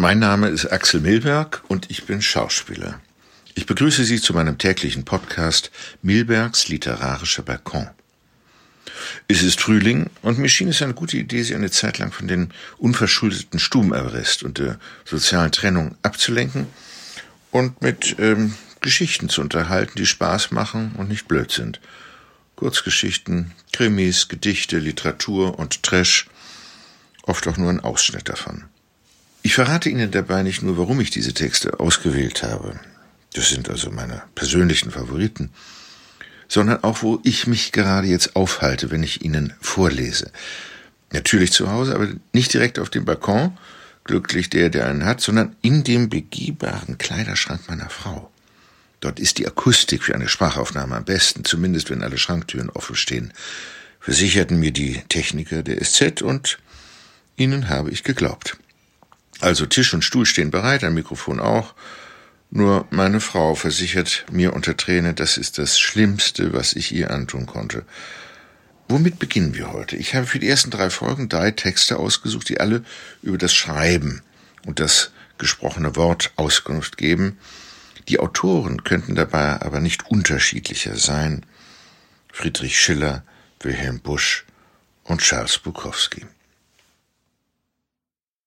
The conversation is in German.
Mein Name ist Axel Milberg und ich bin Schauspieler. Ich begrüße Sie zu meinem täglichen Podcast Milbergs literarischer Balkon. Es ist Frühling und mir schien es eine gute Idee, Sie eine Zeit lang von den unverschuldeten Stubenarrest und der sozialen Trennung abzulenken und mit ähm, Geschichten zu unterhalten, die Spaß machen und nicht blöd sind. Kurzgeschichten, Krimis, Gedichte, Literatur und Trash, oft auch nur ein Ausschnitt davon. Ich verrate Ihnen dabei nicht nur, warum ich diese Texte ausgewählt habe. Das sind also meine persönlichen Favoriten, sondern auch, wo ich mich gerade jetzt aufhalte, wenn ich Ihnen vorlese. Natürlich zu Hause, aber nicht direkt auf dem Balkon, glücklich der, der einen hat, sondern in dem begehbaren Kleiderschrank meiner Frau. Dort ist die Akustik für eine Sprachaufnahme am besten, zumindest wenn alle Schranktüren offen stehen, versicherten mir die Techniker der SZ und ihnen habe ich geglaubt. Also Tisch und Stuhl stehen bereit, ein Mikrofon auch. Nur meine Frau versichert mir unter Tränen, das ist das Schlimmste, was ich ihr antun konnte. Womit beginnen wir heute? Ich habe für die ersten drei Folgen drei Texte ausgesucht, die alle über das Schreiben und das gesprochene Wort Auskunft geben. Die Autoren könnten dabei aber nicht unterschiedlicher sein. Friedrich Schiller, Wilhelm Busch und Charles Bukowski.